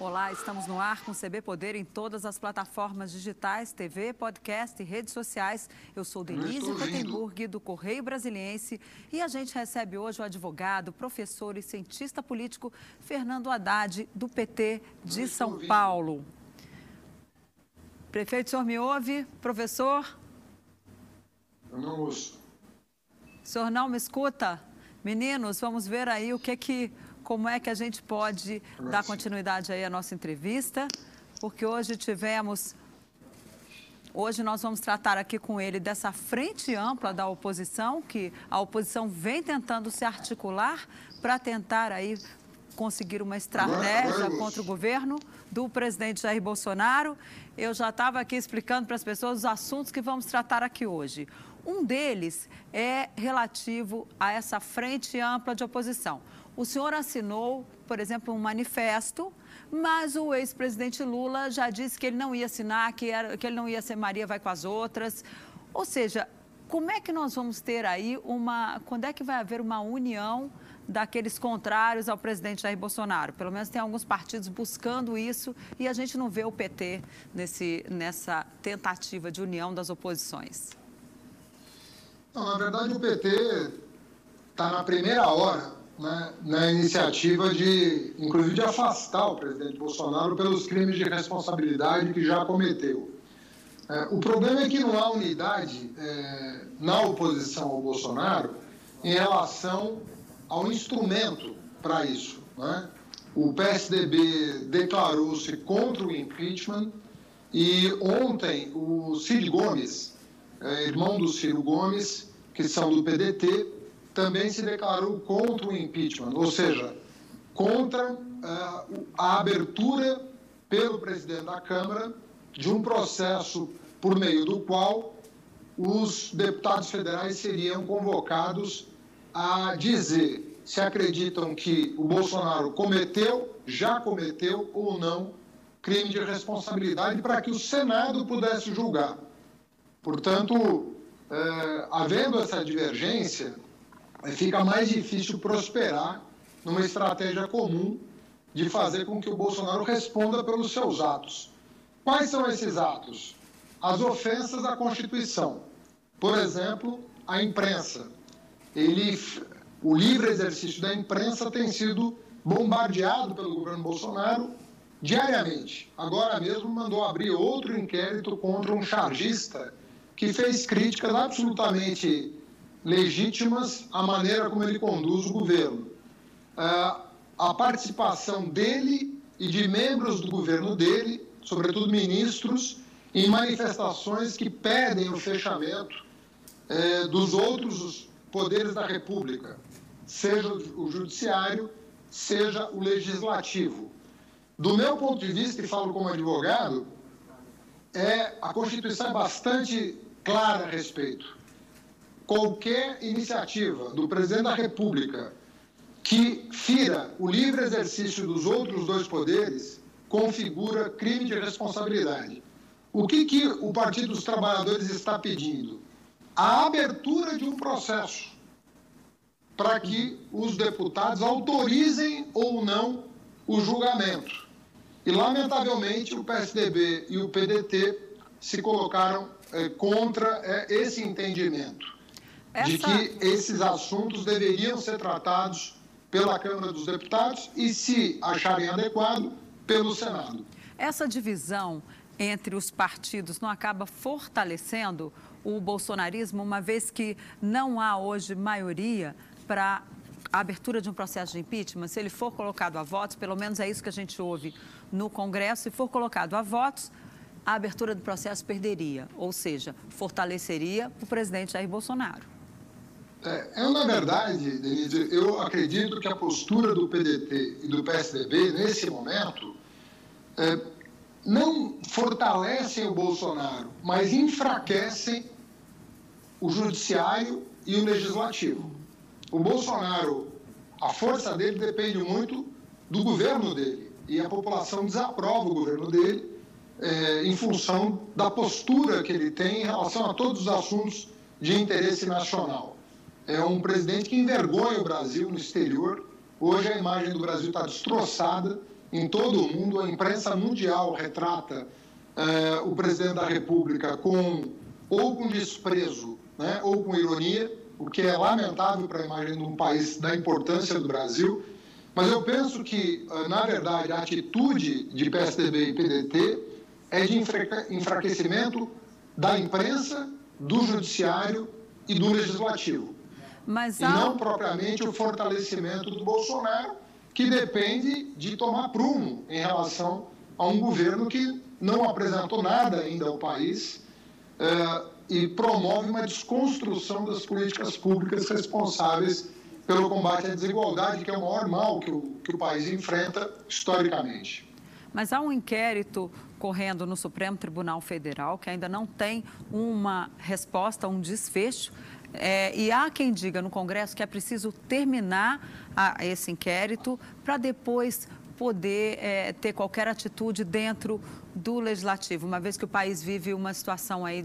Olá, estamos no ar com CB Poder em todas as plataformas digitais, TV, podcast e redes sociais. Eu sou Denise Rotenburg, do Correio Brasiliense, e a gente recebe hoje o advogado, professor e cientista político Fernando Haddad, do PT de São Paulo. Prefeito, o senhor me ouve? Professor? Eu não ouço. O senhor não me escuta? Meninos, vamos ver aí o que que como é que a gente pode dar continuidade aí à nossa entrevista, porque hoje tivemos Hoje nós vamos tratar aqui com ele dessa frente ampla da oposição, que a oposição vem tentando se articular para tentar aí conseguir uma estratégia contra o governo do presidente Jair Bolsonaro. Eu já estava aqui explicando para as pessoas os assuntos que vamos tratar aqui hoje. Um deles é relativo a essa frente ampla de oposição. O senhor assinou, por exemplo, um manifesto, mas o ex-presidente Lula já disse que ele não ia assinar, que, era, que ele não ia ser Maria vai com as outras. Ou seja, como é que nós vamos ter aí uma. Quando é que vai haver uma união daqueles contrários ao presidente Jair Bolsonaro? Pelo menos tem alguns partidos buscando isso e a gente não vê o PT nesse, nessa tentativa de união das oposições. Não, na verdade, o PT está na primeira hora né, na iniciativa de, inclusive, de afastar o presidente Bolsonaro pelos crimes de responsabilidade que já cometeu. É, o problema é que não há unidade é, na oposição ao Bolsonaro em relação ao instrumento para isso. Né? O PSDB declarou-se contra o impeachment e ontem o Cid Gomes, é, irmão do Ciro Gomes, que são do PDT, também se declarou contra o impeachment, ou seja, contra uh, a abertura pelo presidente da Câmara de um processo por meio do qual os deputados federais seriam convocados a dizer se acreditam que o Bolsonaro cometeu, já cometeu ou não crime de responsabilidade para que o Senado pudesse julgar. Portanto, eh, havendo essa divergência, fica mais difícil prosperar numa estratégia comum de fazer com que o Bolsonaro responda pelos seus atos. Quais são esses atos? As ofensas à Constituição. Por exemplo, a imprensa. Ele, o livre exercício da imprensa tem sido bombardeado pelo governo Bolsonaro diariamente. Agora mesmo mandou abrir outro inquérito contra um chargista que fez críticas absolutamente legítimas à maneira como ele conduz o governo. Uh, a participação dele e de membros do governo dele, sobretudo ministros, em manifestações que pedem o fechamento eh, dos outros poderes da República, seja o judiciário, seja o legislativo. Do meu ponto de vista, e falo como advogado, é, a Constituição é bastante clara a respeito. Qualquer iniciativa do presidente da República que fira o livre exercício dos outros dois poderes configura crime de responsabilidade. O que, que o Partido dos Trabalhadores está pedindo? A abertura de um processo para que os deputados autorizem ou não o julgamento. E, lamentavelmente, o PSDB e o PDT se colocaram é, contra é, esse entendimento Essa... de que esses assuntos deveriam ser tratados pela Câmara dos Deputados e, se acharem adequado, pelo Senado. Essa divisão entre os partidos não acaba fortalecendo o bolsonarismo, uma vez que não há hoje maioria para a abertura de um processo de impeachment, se ele for colocado a votos, pelo menos é isso que a gente ouve no Congresso, se for colocado a votos, a abertura do processo perderia, ou seja, fortaleceria o presidente Jair Bolsonaro. É, eu, na verdade, Denise, eu acredito que a postura do PDT e do PSDB, nesse momento, é, não fortalecem o Bolsonaro, mas enfraquecem o judiciário e o legislativo. O Bolsonaro, a força dele depende muito do governo dele, e a população desaprova o governo dele é, em função da postura que ele tem em relação a todos os assuntos de interesse nacional. É um presidente que envergonha o Brasil no exterior. Hoje a imagem do Brasil está destroçada em todo o mundo, a imprensa mundial retrata eh, o presidente da República com ou com desprezo, né, ou com ironia, o que é lamentável para a imagem de um país da importância do Brasil. Mas eu penso que, eh, na verdade, a atitude de PSDB e PDT é de enfraquecimento da imprensa, do judiciário e do legislativo. Mas há... E não propriamente o fortalecimento do Bolsonaro, que depende de tomar prumo em relação a um governo que não apresentou nada ainda ao país eh, e promove uma desconstrução das políticas públicas responsáveis pelo combate à desigualdade, que é o maior mal que o, que o país enfrenta historicamente. Mas há um inquérito correndo no Supremo Tribunal Federal que ainda não tem uma resposta, um desfecho. É, e há quem diga no Congresso que é preciso terminar a, esse inquérito para depois poder é, ter qualquer atitude dentro do legislativo, uma vez que o país vive uma situação aí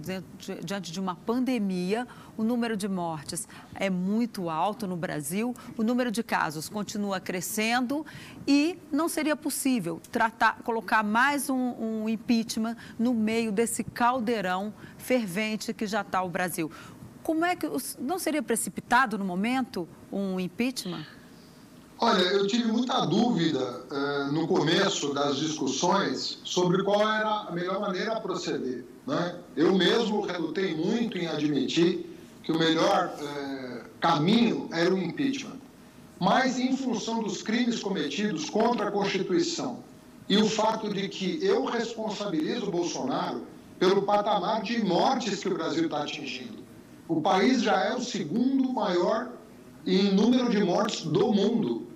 diante de uma pandemia, o número de mortes é muito alto no Brasil, o número de casos continua crescendo e não seria possível tratar, colocar mais um, um impeachment no meio desse caldeirão fervente que já está o Brasil. Como é que não seria precipitado no momento um impeachment? Olha, eu tive muita dúvida uh, no começo das discussões sobre qual era a melhor maneira a proceder. Né? Eu mesmo relutei muito em admitir que o melhor uh, caminho era o impeachment. Mas, em função dos crimes cometidos contra a Constituição e o fato de que eu responsabilizo o Bolsonaro pelo patamar de mortes que o Brasil está atingindo. O país já é o segundo maior em número de mortes do mundo.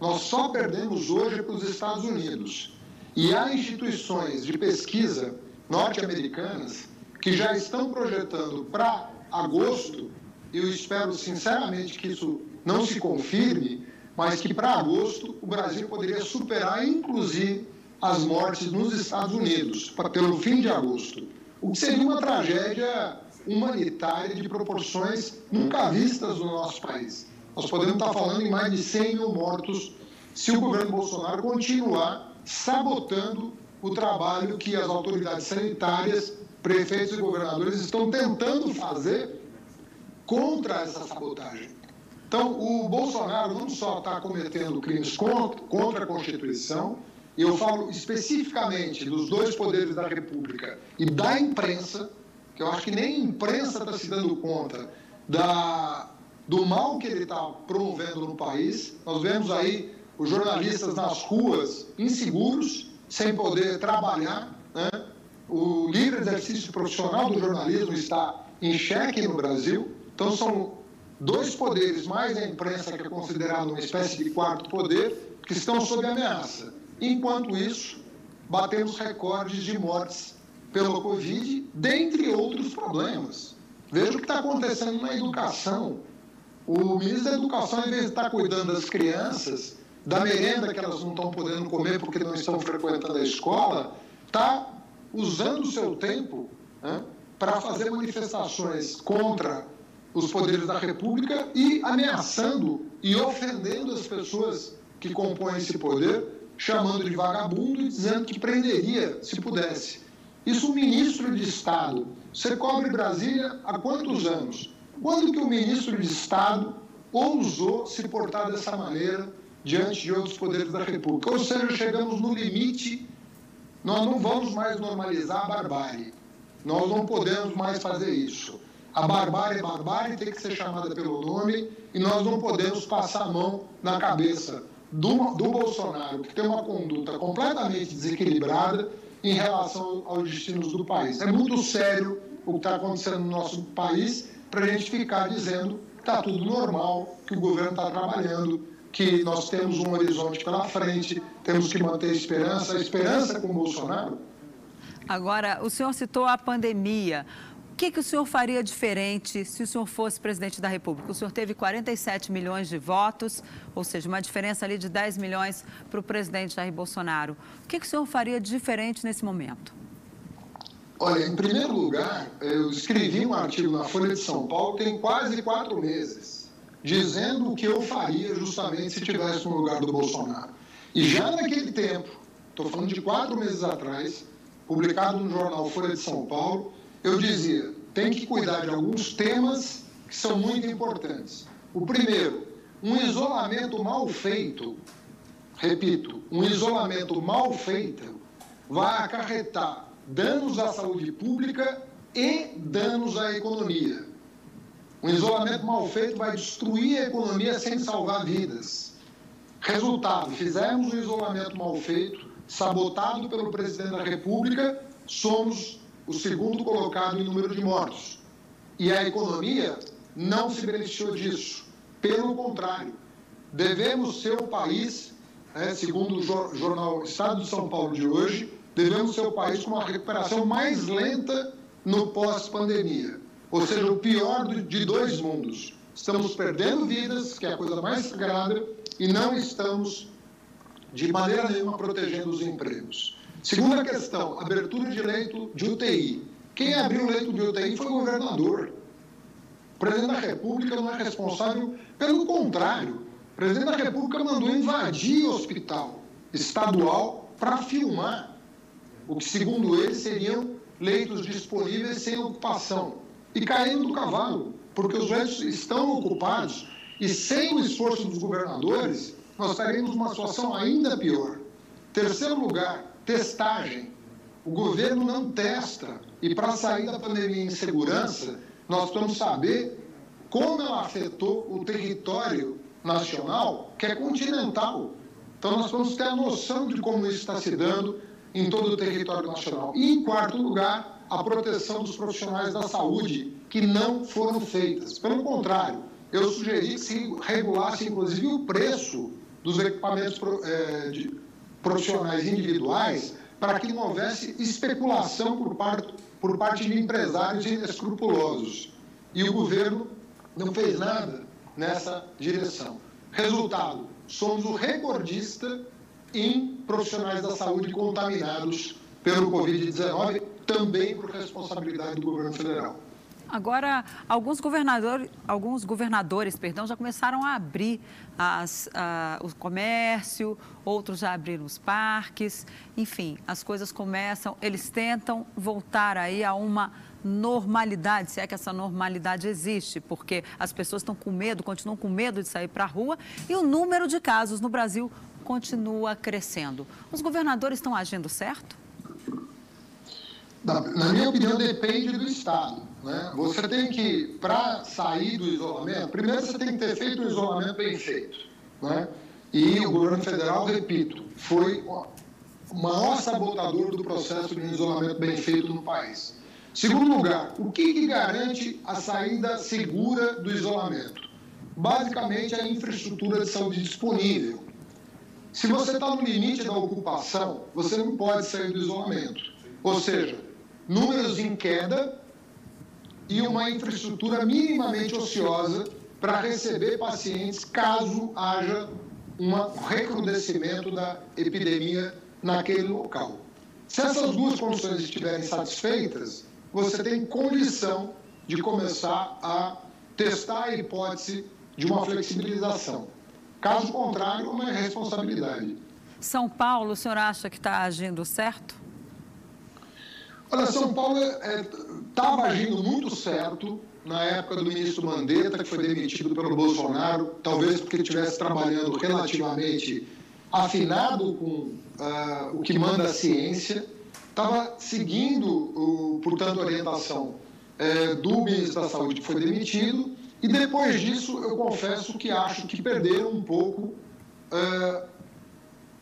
Nós só perdemos hoje para os Estados Unidos. E há instituições de pesquisa norte-americanas que já estão projetando para agosto, e eu espero sinceramente que isso não se confirme, mas que para agosto o Brasil poderia superar, inclusive, as mortes nos Estados Unidos, para, pelo fim de agosto. O que seria uma tragédia humanitária de proporções nunca vistas no nosso país. Nós podemos estar falando em mais de 100 mil mortos se o governo Bolsonaro continuar sabotando o trabalho que as autoridades sanitárias, prefeitos e governadores estão tentando fazer contra essa sabotagem. Então, o Bolsonaro não só está cometendo crimes contra, a Constituição, eu falo especificamente dos dois poderes da República e da imprensa, que eu acho que nem a imprensa está se dando conta da, do mal que ele está promovendo no país. Nós vemos aí os jornalistas nas ruas inseguros, sem poder trabalhar. Né? O livre exercício profissional do jornalismo está em xeque no Brasil. Então, são dois poderes, mais a imprensa, que é considerada uma espécie de quarto poder, que estão sob ameaça. Enquanto isso, batemos recordes de mortes pela Covid, dentre outros problemas. Veja o que está acontecendo na educação. O ministro da Educação, em vez de estar cuidando das crianças, da merenda que elas não estão podendo comer porque não estão frequentando a escola, está usando o seu tempo né, para fazer manifestações contra os poderes da República e ameaçando e ofendendo as pessoas que compõem esse poder, chamando de vagabundo e dizendo que prenderia se pudesse. Isso o ministro de Estado. Você cobre Brasília há quantos anos? Quando que o ministro de Estado ousou se portar dessa maneira diante de outros poderes da República? Ou seja, chegamos no limite, nós não vamos mais normalizar a barbárie. Nós não podemos mais fazer isso. A barbárie é barbárie, tem que ser chamada pelo nome, e nós não podemos passar a mão na cabeça do, do Bolsonaro, que tem uma conduta completamente desequilibrada em relação aos destinos do país. É muito sério o que está acontecendo no nosso país para a gente ficar dizendo que está tudo normal, que o governo está trabalhando, que nós temos um horizonte pela frente, temos que manter a esperança. A esperança com o Bolsonaro. Agora, o senhor citou a pandemia. Que, que o senhor faria diferente se o senhor fosse presidente da República? O senhor teve 47 milhões de votos, ou seja, uma diferença ali de 10 milhões para o presidente Jair Bolsonaro. O que, que o senhor faria diferente nesse momento? Olha, em primeiro lugar, eu escrevi um artigo na Folha de São Paulo tem quase quatro meses, dizendo o que eu faria justamente se estivesse no lugar do Bolsonaro. E já naquele tempo, estou falando de quatro meses atrás, publicado no jornal Folha de São Paulo, eu dizia: tem que cuidar de alguns temas que são muito importantes. O primeiro, um isolamento mal feito, repito, um isolamento mal feito vai acarretar danos à saúde pública e danos à economia. Um isolamento mal feito vai destruir a economia sem salvar vidas. Resultado: fizemos um isolamento mal feito, sabotado pelo presidente da República, somos o segundo colocado em número de mortos. E a economia não se beneficiou disso. Pelo contrário, devemos ser o país, né, segundo o jornal Estado de São Paulo de hoje, devemos ser o país com uma recuperação mais lenta no pós-pandemia. Ou seja, o pior de dois mundos. Estamos perdendo vidas, que é a coisa mais sagrada, e não estamos, de maneira nenhuma, protegendo os empregos. Segunda questão, abertura de leito de UTI. Quem abriu o leito de UTI foi o governador. O presidente da República não é responsável, pelo contrário. O presidente da República mandou invadir o hospital estadual para filmar o que, segundo ele, seriam leitos disponíveis sem ocupação. E caindo do cavalo, porque os leitos estão ocupados e sem o esforço dos governadores, nós estaremos numa situação ainda pior. Terceiro lugar, testagem. O governo não testa. E para sair da pandemia em segurança, nós precisamos saber como ela afetou o território nacional, que é continental. Então, nós vamos ter a noção de como isso está se dando em todo o território nacional. E, em quarto lugar, a proteção dos profissionais da saúde, que não foram feitas. Pelo contrário, eu sugeri que se regulasse, inclusive, o preço dos equipamentos é, de, profissionais individuais, para que não houvesse especulação por parte, por parte de empresários inescrupulosos. E o governo não fez nada nessa direção. Resultado: somos o recordista em profissionais da saúde contaminados pelo Covid-19, também por responsabilidade do governo federal. Agora, alguns governadores, alguns governadores perdão, já começaram a abrir as, o comércio, outros já abriram os parques, enfim, as coisas começam, eles tentam voltar aí a uma normalidade, se é que essa normalidade existe, porque as pessoas estão com medo, continuam com medo de sair para a rua e o número de casos no Brasil continua crescendo. Os governadores estão agindo certo? Na, minha opinião, depende do Estado. Né? Você tem que, para sair do isolamento, primeiro você tem que ter feito um isolamento bem feito. Né? E o governo federal, repito, foi o maior sabotador do processo de isolamento bem feito no país. Segundo lugar, o que, que garante a saída segura do isolamento? Basicamente, a infraestrutura de saúde disponível. Se você está no limite da ocupação, você não pode sair do isolamento. Ou seja, números em queda e uma infraestrutura minimamente ociosa para receber pacientes caso haja um recrudescimento da epidemia naquele local. Se essas duas condições estiverem satisfeitas, você tem condição de começar a testar a hipótese de uma flexibilização. Caso contrário, uma irresponsabilidade. São Paulo, o senhor acha que está agindo certo? Olha, São Paulo estava é, agindo muito certo na época do ministro Mandetta, que foi demitido pelo Bolsonaro, talvez porque ele estivesse trabalhando relativamente afinado com uh, o que manda a ciência, estava seguindo, o, portanto, a orientação é, do ministro da Saúde, que foi demitido, e depois disso, eu confesso que acho que perderam um pouco uh,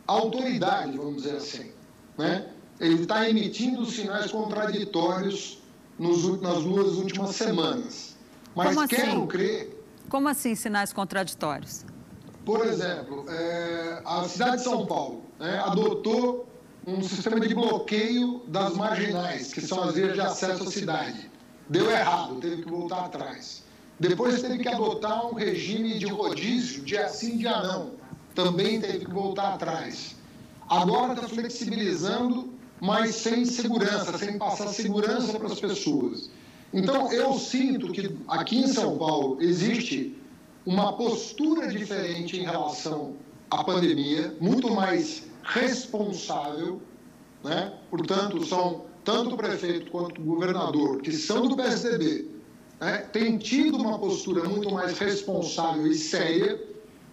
a autoridade, vamos dizer assim. Né? Ele está emitindo sinais contraditórios nos, nas duas últimas semanas. Mas Como quero assim? crer. Como assim sinais contraditórios? Por exemplo, é, a cidade de São Paulo né, adotou um sistema de bloqueio das marginais, que são as vias de acesso à cidade. Deu errado, teve que voltar atrás. Depois teve que adotar um regime de rodízio, dia sim, dia não. Também teve que voltar atrás. Agora está flexibilizando, mas sem segurança, sem passar segurança para as pessoas. Então, eu sinto que aqui em São Paulo existe uma postura diferente em relação a pandemia, muito mais responsável, né? portanto, são tanto o prefeito quanto o governador, que são do PSDB, né? têm tido uma postura muito mais responsável e séria,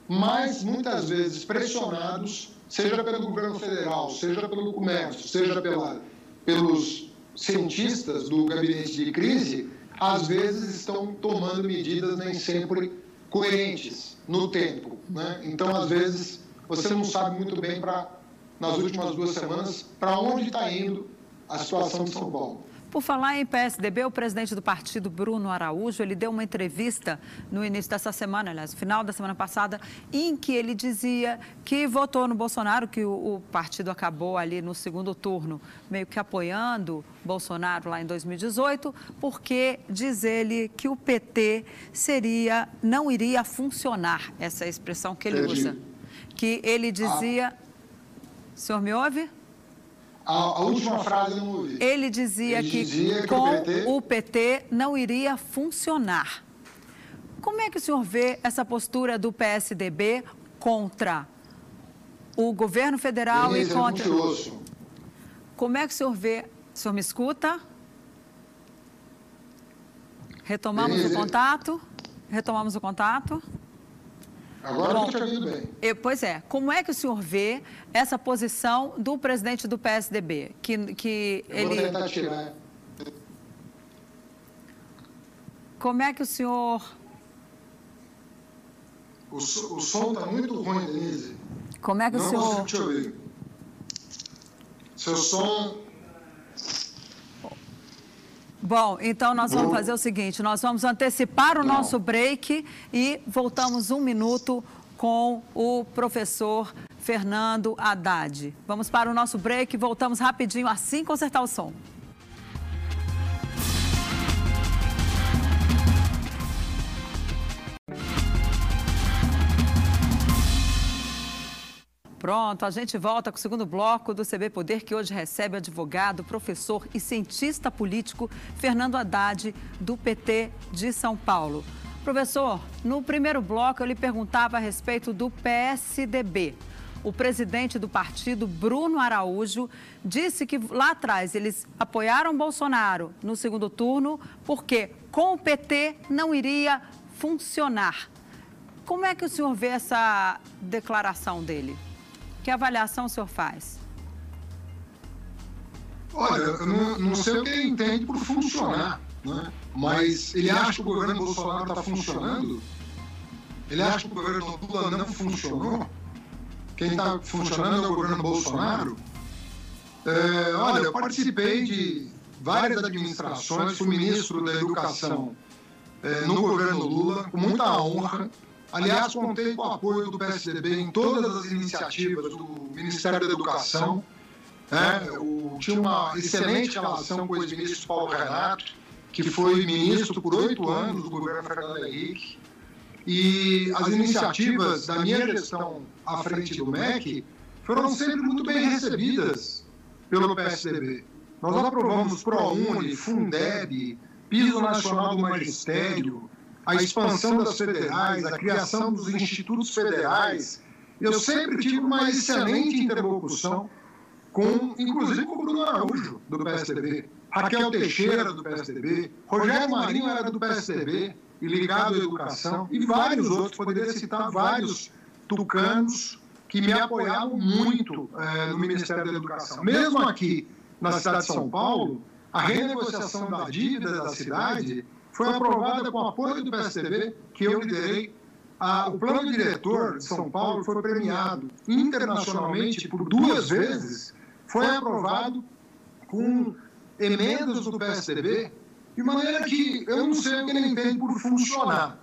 mas muitas vezes pressionados, seja pelo governo federal, seja pelo comércio, seja pela, pelos cientistas do gabinete de crise, às vezes estão tomando medidas nem sempre coerentes no tempo. Né? Então, às vezes, você não sabe muito bem, pra, nas últimas duas semanas, para onde está indo a situação de São Paulo. Por falar em PSDB, o presidente do partido, Bruno Araújo, ele deu uma entrevista no início dessa semana, aliás, no final da semana passada, em que ele dizia que votou no Bolsonaro, que o, o partido acabou ali no segundo turno, meio que apoiando Bolsonaro lá em 2018, porque diz ele que o PT seria, não iria funcionar, essa é expressão que ele usa. Que ele dizia. Ah. O senhor me ouve? A, a, última frase eu não ouvi. Ele dizia, Ele que, dizia que com o PT... o PT não iria funcionar. Como é que o senhor vê essa postura do PSDB contra o governo federal e contra. É Como é que o senhor vê? O senhor me escuta? Retomamos o contato? Retomamos o contato? Agora Bom, eu te ouvindo bem. Eu, pois é. Como é que o senhor vê essa posição do presidente do PSDB? Que, que eu ele... vou tentar tirar. Como é que o senhor... O, o som está muito ruim, Denise. Como é que Não o senhor... Não consigo te ouvir. Seu som Bom, então nós vamos fazer o seguinte: nós vamos antecipar o nosso break e voltamos um minuto com o professor Fernando Haddad. Vamos para o nosso break e voltamos rapidinho assim consertar o som. Pronto, a gente volta com o segundo bloco do CB Poder, que hoje recebe advogado, professor e cientista político Fernando Haddad, do PT de São Paulo. Professor, no primeiro bloco eu lhe perguntava a respeito do PSDB. O presidente do partido, Bruno Araújo, disse que lá atrás eles apoiaram Bolsonaro no segundo turno porque com o PT não iria funcionar. Como é que o senhor vê essa declaração dele? Que avaliação o senhor faz? Olha, eu não, não sei o que ele entende por funcionar, né? mas ele acha que o governo Bolsonaro está funcionando? Ele acha que o governo Lula não funcionou? Quem está funcionando é o governo Bolsonaro? É, olha, eu participei de várias administrações, fui ministro da Educação é, no governo Lula, com muita honra. Aliás, contei com o apoio do PSDB em todas as iniciativas do Ministério da Educação. Né? O, tinha uma excelente relação com o ex-ministro Paulo Renato, que foi ministro por oito anos do governo Fernando Henrique. E as iniciativas da minha gestão à frente do MEC foram sempre muito bem recebidas pelo PSDB. Nós aprovamos ProUni, Fundeb, Piso Nacional do Magistério, a expansão das federais, a criação dos institutos federais. Eu sempre tive uma excelente interlocução com, inclusive com o Bruno Araújo, do PSDB, Raquel Teixeira, do PSDB, Rogério Marinho era do PSDB e ligado à educação, e vários outros, poderia citar vários tucanos que me apoiavam muito é, no Ministério da Educação. Mesmo aqui na cidade de São Paulo, a renegociação da dívida da cidade foi aprovada com apoio do PSDB, que eu liderei. o plano diretor de São Paulo foi premiado internacionalmente por duas vezes, foi aprovado com emendas do PSDB, de maneira que eu não sei o que ele entende por funcionar,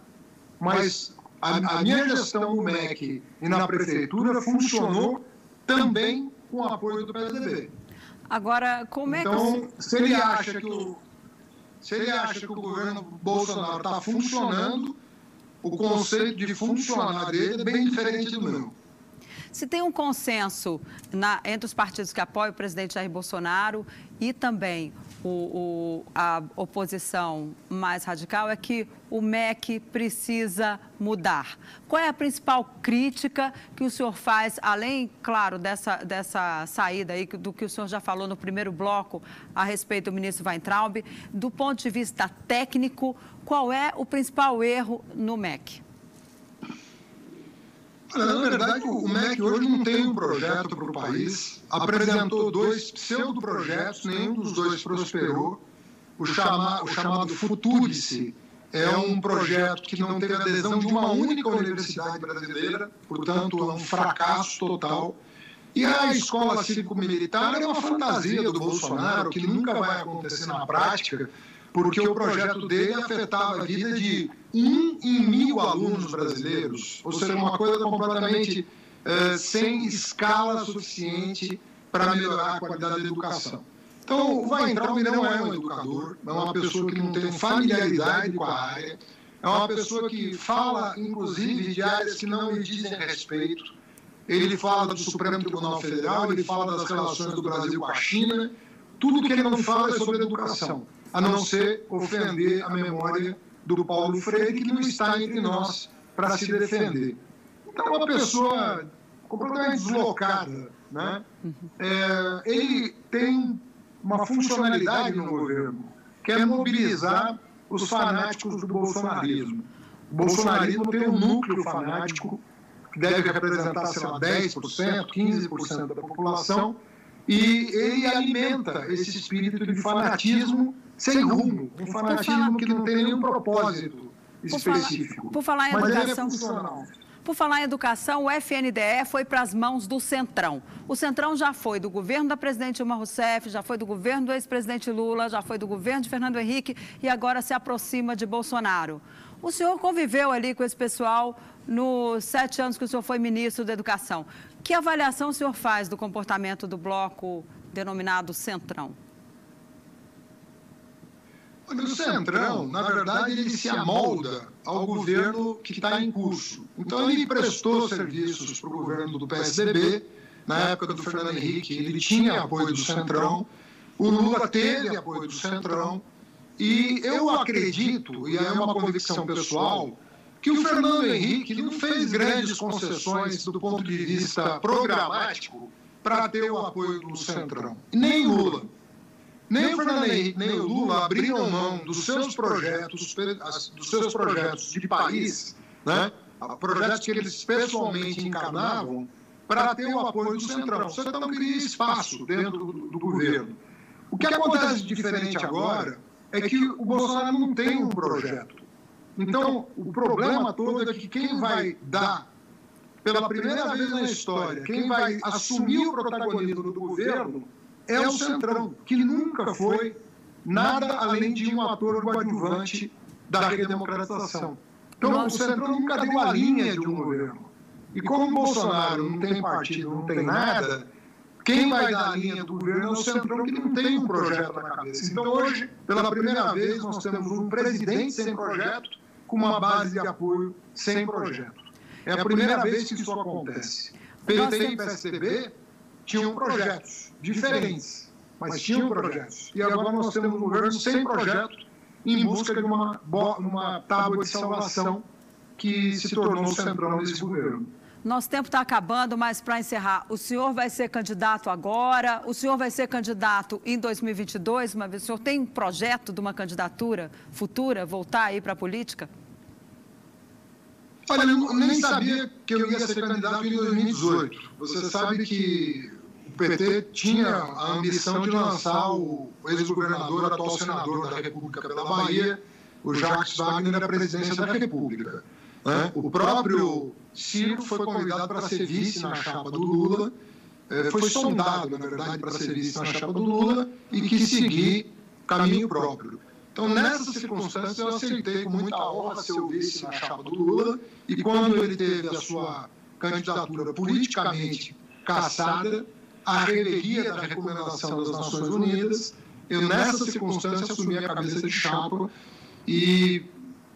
mas a, a minha gestão no MEC e na prefeitura funcionou também com o apoio do PSDB. Agora, como é então, que... Então, se ele acha que o, se ele acha que o governo Bolsonaro está funcionando, o conceito de funcionar dele é bem diferente do meu. Se tem um consenso na, entre os partidos que apoiam o presidente Jair Bolsonaro e também o, o, a oposição mais radical é que o MEC precisa mudar. Qual é a principal crítica que o senhor faz, além, claro, dessa, dessa saída aí, do que o senhor já falou no primeiro bloco a respeito do ministro Weintraub, do ponto de vista técnico, qual é o principal erro no MEC? Na verdade, o MEC hoje não tem um projeto para o país, apresentou dois pseudo-projetos, nenhum dos dois prosperou. O, chama, o chamado Futurice é um projeto que não teve adesão de uma única universidade brasileira, portanto, é um fracasso total. E a escola cívico-militar é uma fantasia do Bolsonaro, que nunca vai acontecer na prática, porque o projeto dele afetava a vida de um em mil alunos brasileiros, ou seja, uma coisa completamente eh, sem escala suficiente para melhorar a qualidade da educação. Então, o Weintraub não é um educador, é uma pessoa que não tem familiaridade com a área, é uma pessoa que fala, inclusive, de áreas que não lhe dizem respeito. Ele fala do Supremo Tribunal Federal, ele fala das relações do Brasil com a China. Tudo que ele não fala é sobre educação a não ser ofender a memória do Paulo Freire, que não está entre nós para se defender. Então, é uma pessoa completamente deslocada. Né? É, ele tem uma funcionalidade no governo, que é mobilizar os fanáticos do bolsonarismo. O bolsonarismo tem um núcleo fanático que deve representar, sei lá, 10%, 15% da população, e ele alimenta esse espírito de fanatismo sem rumo, um fanatismo que não tem nenhum propósito específico. Por falar, por falar em é educação. Por falar em educação, o FNDE foi para as mãos do Centrão. O Centrão já foi do governo da presidente Dilma Rousseff, já foi do governo do ex-presidente Lula, já foi do governo de Fernando Henrique e agora se aproxima de Bolsonaro. O senhor conviveu ali com esse pessoal nos sete anos que o senhor foi ministro da Educação. Que avaliação o senhor faz do comportamento do bloco denominado Centrão? O Centrão, na verdade, ele se amolda ao governo que está em curso. Então, ele prestou serviços para o governo do PSDB, na época do Fernando Henrique, ele tinha apoio do Centrão, o Lula teve apoio do Centrão, e eu acredito, e é uma convicção pessoal, que o Fernando Henrique não fez grandes concessões do ponto de vista programático para ter o apoio do Centrão. Nem Lula. Nem o Fernando Henrique, nem o Lula abriram mão dos seus projetos, dos seus projetos de país, né? projetos que eles pessoalmente encarnavam, para ter o apoio do Centrão. O Centrão queria espaço dentro do, do governo. O que acontece diferente agora é que o Bolsonaro não tem um projeto. Então, o problema todo é que quem vai dar, pela primeira vez na história, quem vai assumir o protagonismo do governo é o Centrão, que nunca foi nada além de um ator coadjuvante da redemocratização. Então, o Centrão nunca deu a linha de um governo. E como o Bolsonaro não tem partido, não tem nada, quem vai dar a linha do governo é o Centrão, que não tem um projeto na cabeça. Então, hoje, pela primeira vez, nós temos um presidente sem projeto, com uma base de apoio sem projeto. É a primeira vez que isso acontece. PT e PSDB tinham projetos diferentes, mas tinham projetos. E agora nós temos um governo sem projeto, em busca de uma, uma tábua de salvação que se tornou o centrão desse governo. Nosso tempo está acabando, mas para encerrar, o senhor vai ser candidato agora? O senhor vai ser candidato em 2022? Uma vez, o senhor tem um projeto de uma candidatura futura, voltar aí para a política? Olha, eu nem sabia que eu ia ser candidato em 2018. Você sabe que PT tinha a ambição de lançar o ex-governador, atual senador da República pela Bahia, o Jacques Wagner, à presidência da República. Né? O próprio Ciro foi convidado para ser vice na chapa do Lula, é, foi sondado, na verdade, para ser vice na chapa do Lula e quis seguir caminho próprio. Então, nessas circunstâncias, eu aceitei com muita honra ser o vice na chapa do Lula e quando ele teve a sua candidatura politicamente caçada, a revelia da recomendação das Nações Unidas. Eu, nessa circunstância, assumi a cabeça de chapa e,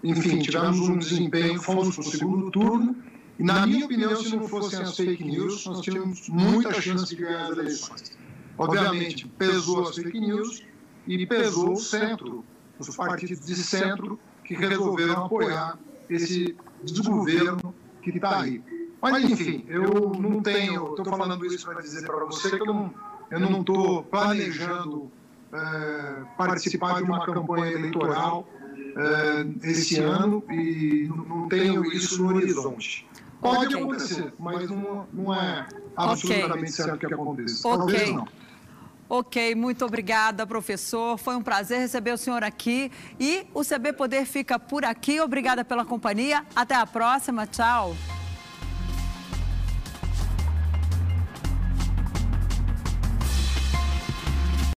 enfim, tivemos um desempenho, fomos para o segundo turno na minha opinião, se não fossem as fake news, nós tínhamos muita chance de ganhar as eleições. Obviamente, pesou as fake news e pesou o centro, os partidos de centro que resolveram apoiar esse desgoverno que está aí. Mas, enfim, eu não tenho, estou falando isso para dizer para você que eu não estou planejando é, participar de uma campanha eleitoral é, esse ano e não tenho isso no horizonte. Pode okay. acontecer, mas não, não é absolutamente okay. certo que aconteça. Ok. Talvez não. Ok, muito obrigada, professor. Foi um prazer receber o senhor aqui. E o CB Poder fica por aqui. Obrigada pela companhia. Até a próxima. Tchau.